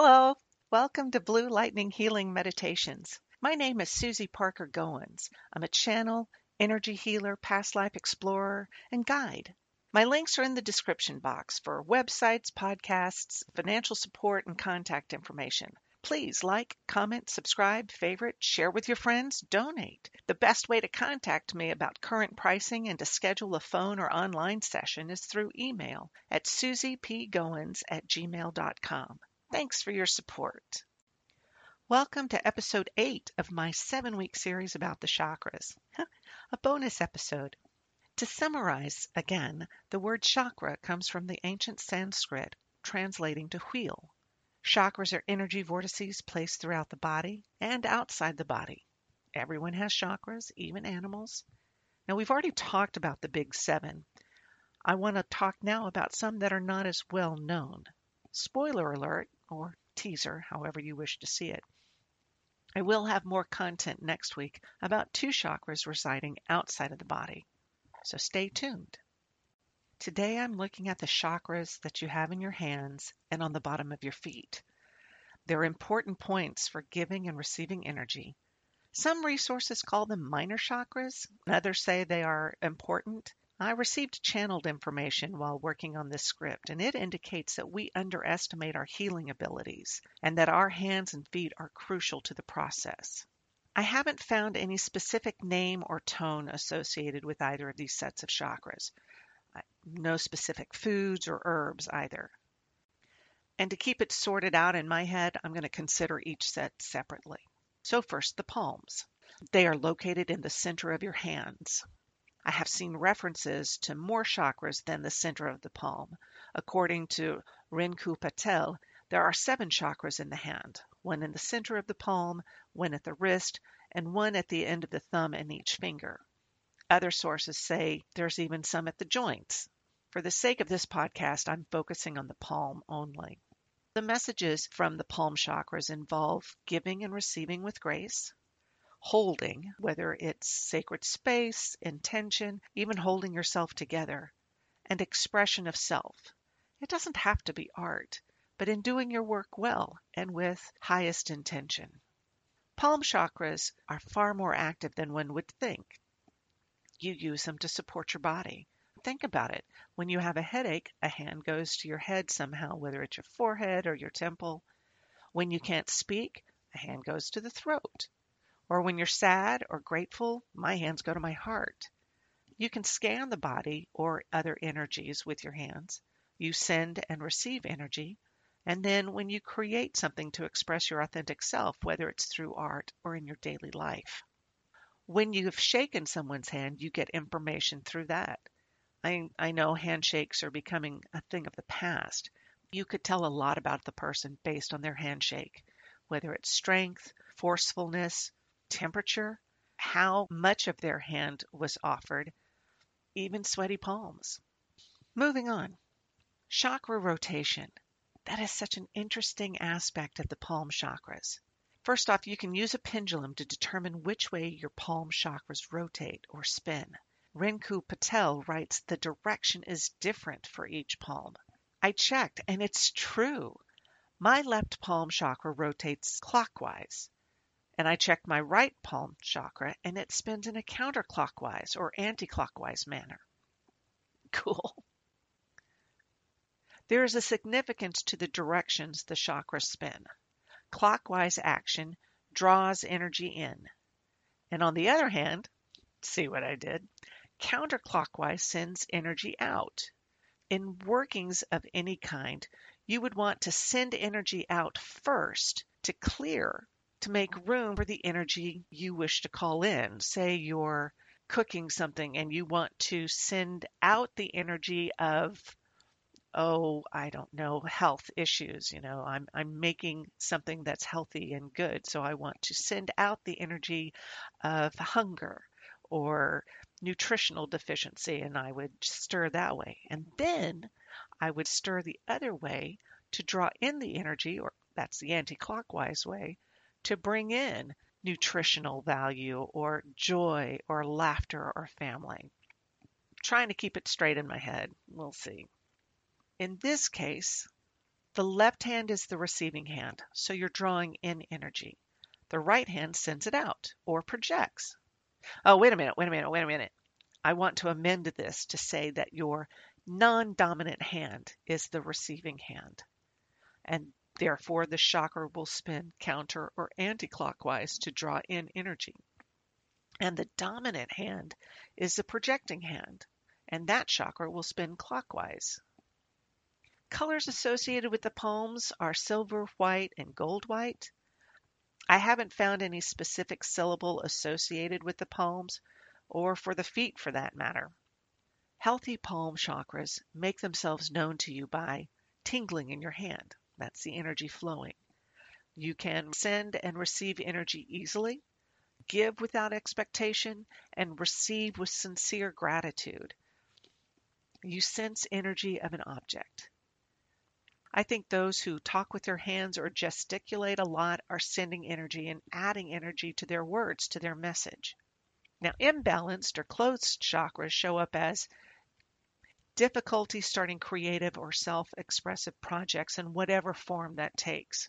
Hello, welcome to Blue Lightning Healing Meditations. My name is Susie Parker Goins. I'm a channel, energy healer, past life explorer, and guide. My links are in the description box for websites, podcasts, financial support, and contact information. Please like, comment, subscribe, favorite, share with your friends, donate. The best way to contact me about current pricing and to schedule a phone or online session is through email at susiepgoins at gmail.com. Thanks for your support. Welcome to episode 8 of my seven week series about the chakras. A bonus episode. To summarize again, the word chakra comes from the ancient Sanskrit translating to wheel. Chakras are energy vortices placed throughout the body and outside the body. Everyone has chakras, even animals. Now, we've already talked about the big seven. I want to talk now about some that are not as well known. Spoiler alert, or teaser, however you wish to see it. I will have more content next week about two chakras residing outside of the body, so stay tuned. Today I'm looking at the chakras that you have in your hands and on the bottom of your feet. They're important points for giving and receiving energy. Some resources call them minor chakras, others say they are important. I received channeled information while working on this script, and it indicates that we underestimate our healing abilities and that our hands and feet are crucial to the process. I haven't found any specific name or tone associated with either of these sets of chakras. No specific foods or herbs either. And to keep it sorted out in my head, I'm going to consider each set separately. So, first, the palms. They are located in the center of your hands. I have seen references to more chakras than the center of the palm. According to Rinku Patel, there are seven chakras in the hand one in the center of the palm, one at the wrist, and one at the end of the thumb and each finger. Other sources say there's even some at the joints. For the sake of this podcast, I'm focusing on the palm only. The messages from the palm chakras involve giving and receiving with grace, holding, whether it's sacred space, intention, even holding yourself together, and expression of self. It doesn't have to be art, but in doing your work well and with highest intention. Palm chakras are far more active than one would think. You use them to support your body. Think about it. When you have a headache, a hand goes to your head somehow, whether it's your forehead or your temple. When you can't speak, a hand goes to the throat. Or when you're sad or grateful, my hands go to my heart. You can scan the body or other energies with your hands. You send and receive energy. And then when you create something to express your authentic self, whether it's through art or in your daily life. When you have shaken someone's hand, you get information through that. I, I know handshakes are becoming a thing of the past. You could tell a lot about the person based on their handshake, whether it's strength, forcefulness, temperature, how much of their hand was offered, even sweaty palms. Moving on. Chakra rotation. That is such an interesting aspect of the palm chakras. First off, you can use a pendulum to determine which way your palm chakras rotate or spin. Rinku Patel writes the direction is different for each palm. I checked and it's true. My left palm chakra rotates clockwise, and I check my right palm chakra and it spins in a counterclockwise or anticlockwise manner. Cool. There is a significance to the directions the chakras spin. Clockwise action draws energy in. And on the other hand, see what I did? Counterclockwise sends energy out. In workings of any kind, you would want to send energy out first to clear to make room for the energy you wish to call in. Say you're cooking something and you want to send out the energy of oh i don't know health issues you know i'm i'm making something that's healthy and good so i want to send out the energy of hunger or nutritional deficiency and i would stir that way and then i would stir the other way to draw in the energy or that's the anti-clockwise way to bring in nutritional value or joy or laughter or family. trying to keep it straight in my head. We'll see. In this case, The left hand is the receiving hand, so you're drawing in energy. The right hand sends it out or projects. Oh, wait a minute, wait a minute, wait a minute. I want to amend this to say that your non dominant hand is the receiving hand. And therefore, the chakra will spin counter or anti clockwise to draw in energy. And the dominant hand is the projecting hand, and that chakra will spin clockwise. Colors associated with the palms are silver white and gold white. I haven't found any specific syllable associated with the palms, or for the feet for that matter. Healthy palm chakras make themselves known to you by tingling in your hand. That's the energy flowing. You can send and receive energy easily, give without expectation, and receive with sincere gratitude. You sense energy of an object. I think those who talk with their hands or gesticulate a lot are sending energy and adding energy to their words, to their message. Now, imbalanced or closed chakras show up as difficulty starting creative or self expressive projects in whatever form that takes,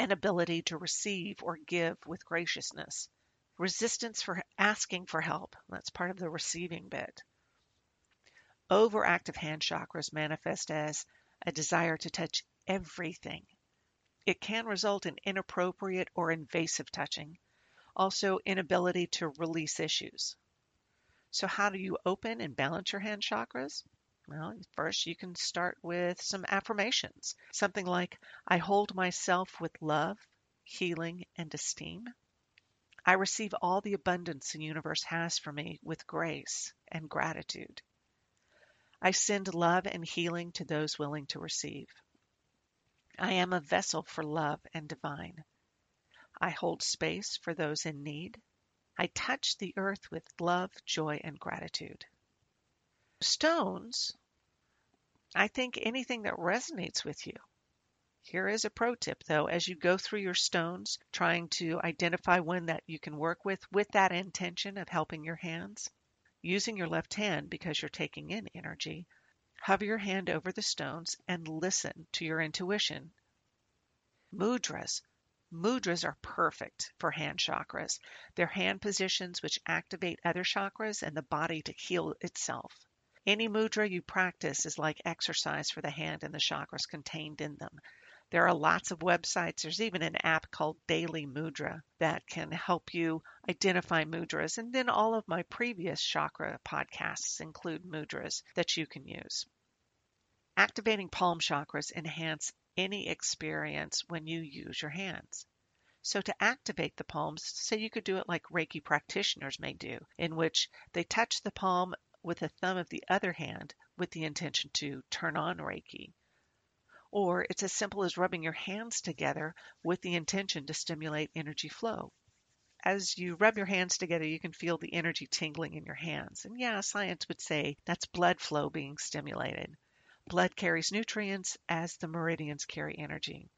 an ability to receive or give with graciousness, resistance for asking for help that's part of the receiving bit. Overactive hand chakras manifest as a desire to touch everything. It can result in inappropriate or invasive touching, also inability to release issues. So how do you open and balance your hand chakras? Well, first you can start with some affirmations. Something like, I hold myself with love, healing, and esteem. I receive all the abundance the universe has for me with grace and gratitude. I send love and healing to those willing to receive. I am a vessel for love and divine. I hold space for those in need. I touch the earth with love, joy, and gratitude. Stones, I think anything that resonates with you. Here is a pro tip though, as you go through your stones, trying to identify one that you can work with with that intention of helping your hands using your left hand because you're taking in energy, hover your hand over the stones and listen to your intuition. Mudras. Mudras are perfect for hand chakras. They're hand positions which activate other chakras and the body to heal itself. Any mudra you practice is like exercise for the hand and the chakras contained in them. There are lots of websites. There's even an app called Daily Mudra that can help you identify mudras. And then all of my previous chakra podcasts include mudras that you can use. Activating palm chakras enhance any experience when you use your hands. So to activate the palms, say you could do it like Reiki practitioners may do, in which they touch the palm with the thumb of the other hand with the intention to turn on Reiki. Or it's as simple as rubbing your hands together with the intention to stimulate energy flow. As you rub your hands together, you can feel the energy tingling in your hands. And yeah, science would say that's blood flow being stimulated. Blood carries nutrients as the meridians carry energy.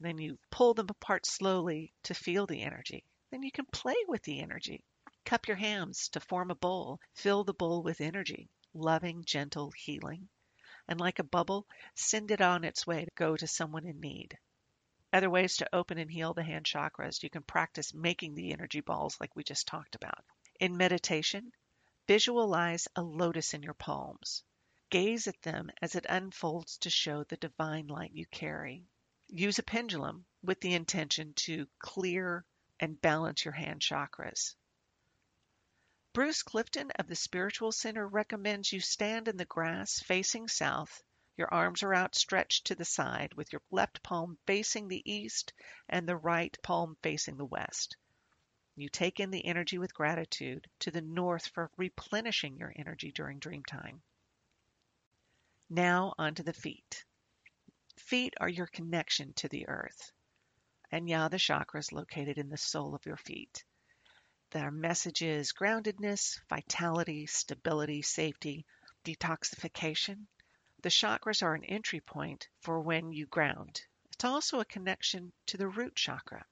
Then you pull them apart slowly to feel the energy. Then you can play with the energy. Cup your hands to form a bowl. Fill the bowl with energy, loving, gentle, healing and like a bubble, send it on its way to go to someone in need. Other ways to open and heal the hand chakras, you can practice making the energy balls like we just talked about. In meditation, visualize a lotus in your palms. Gaze at them as it unfolds to show the divine light you carry. Use a pendulum with the intention to clear and balance your hand chakras. Bruce Clifton of the Spiritual Center recommends you stand in the grass facing south. Your arms are outstretched to the side with your left palm facing the east and the right palm facing the west. You take in the energy with gratitude to the north for replenishing your energy during dream time. Now onto the feet. Feet are your connection to the earth. And yeah, the chakra is located in the sole of your feet. Their message is groundedness, vitality, stability, safety, detoxification. The chakras are an entry point for when you ground. It's also a connection to the root chakra.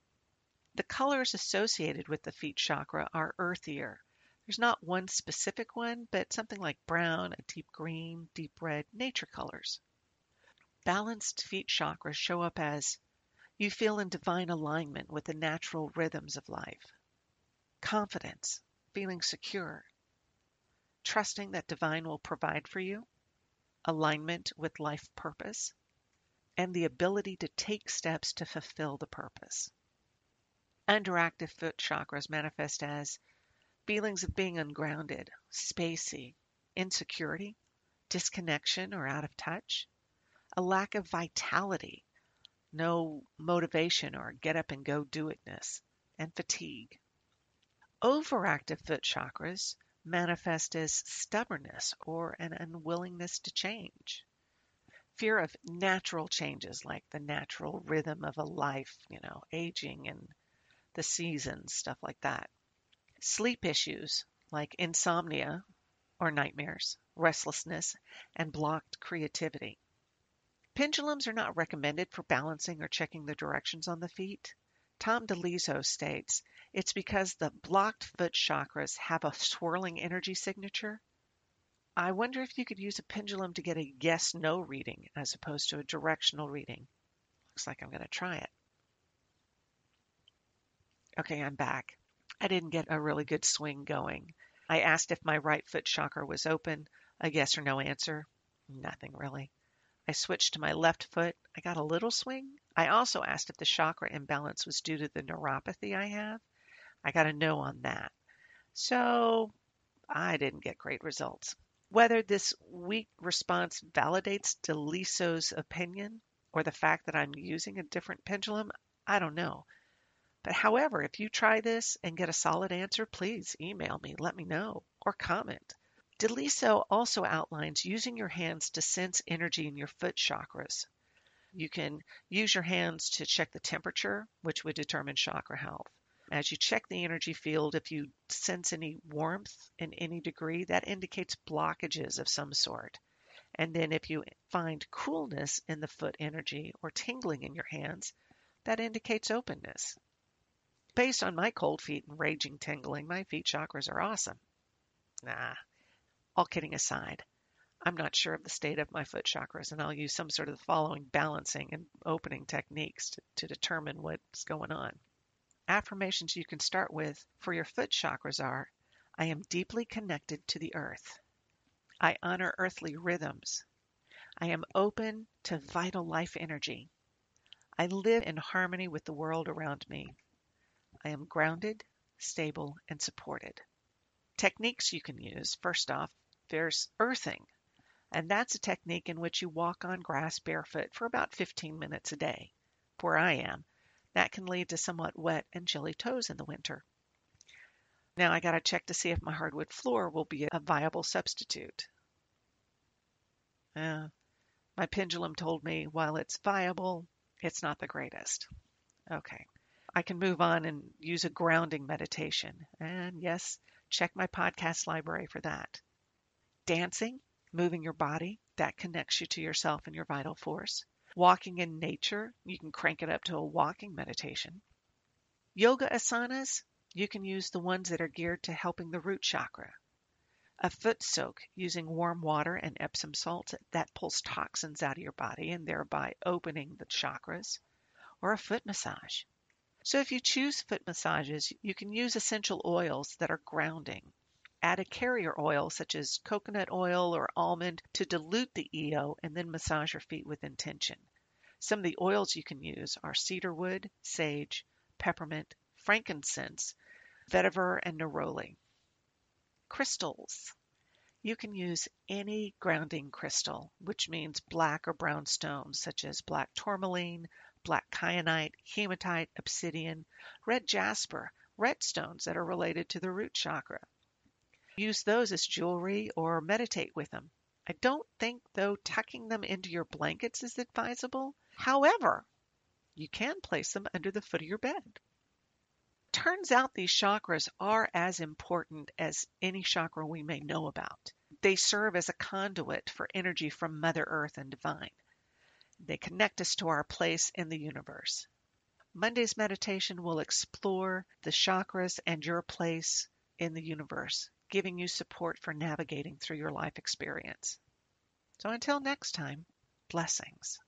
The colors associated with the feet chakra are earthier. There's not one specific one, but something like brown, a deep green, deep red, nature colors. Balanced feet chakras show up as you feel in divine alignment with the natural rhythms of life. Confidence, feeling secure, trusting that divine will provide for you, alignment with life purpose, and the ability to take steps to fulfill the purpose. Underactive foot chakras manifest as feelings of being ungrounded, spacey, insecurity, disconnection or out of touch, a lack of vitality, no motivation or get up and go do itness, and fatigue. Overactive foot chakras manifest as stubbornness or an unwillingness to change. Fear of natural changes like the natural rhythm of a life, you know, aging and the seasons, stuff like that. Sleep issues like insomnia or nightmares, restlessness, and blocked creativity. Pendulums are not recommended for balancing or checking the directions on the feet. Tom DeLiso states it's because the blocked foot chakras have a swirling energy signature. I wonder if you could use a pendulum to get a yes no reading as opposed to a directional reading. Looks like I'm going to try it. Okay, I'm back. I didn't get a really good swing going. I asked if my right foot chakra was open, a yes or no answer. Nothing really. I switched to my left foot. I got a little swing. I also asked if the chakra imbalance was due to the neuropathy I have. I got a no on that. So I didn't get great results. Whether this weak response validates DeLiso's opinion or the fact that I'm using a different pendulum, I don't know. But however, if you try this and get a solid answer, please email me, let me know, or comment. DeLiso also outlines using your hands to sense energy in your foot chakras. You can use your hands to check the temperature, which would determine chakra health. As you check the energy field, if you sense any warmth in any degree, that indicates blockages of some sort. And then if you find coolness in the foot energy or tingling in your hands, that indicates openness. Based on my cold feet and raging tingling, my feet chakras are awesome. Nah, all kidding aside, I'm not sure of the state of my foot chakras, and I'll use some sort of the following balancing and opening techniques to, to determine what's going on. Affirmations you can start with for your foot chakras are I am deeply connected to the earth. I honor earthly rhythms. I am open to vital life energy. I live in harmony with the world around me. I am grounded, stable, and supported. Techniques you can use. First off, there's earthing, and that's a technique in which you walk on grass barefoot for about 15 minutes a day. Where I am, that can lead to somewhat wet and chilly toes in the winter. Now I got to check to see if my hardwood floor will be a viable substitute. Uh, my pendulum told me while it's viable, it's not the greatest. Okay. I can move on and use a grounding meditation. And yes, check my podcast library for that. Dancing, moving your body, that connects you to yourself and your vital force. Walking in nature, you can crank it up to a walking meditation. Yoga asanas, you can use the ones that are geared to helping the root chakra. A foot soak using warm water and Epsom salt that pulls toxins out of your body and thereby opening the chakras. Or a foot massage. So if you choose foot massages, you can use essential oils that are grounding. Add a carrier oil such as coconut oil or almond to dilute the EO and then massage your feet with intention. Some of the oils you can use are cedarwood, sage, peppermint, frankincense, vetiver, and neroli. Crystals. You can use any grounding crystal, which means black or brown stones such as black tourmaline, black kyanite, hematite, obsidian, red jasper, red stones that are related to the root chakra. Use those as jewelry or meditate with them. I don't think, though, tucking them into your blankets is advisable. However, you can place them under the foot of your bed. Turns out these chakras are as important as any chakra we may know about. They serve as a conduit for energy from Mother Earth and Divine. They connect us to our place in the universe. Monday's meditation will explore the chakras and your place in the universe, giving you support for navigating through your life experience. So until next time, blessings.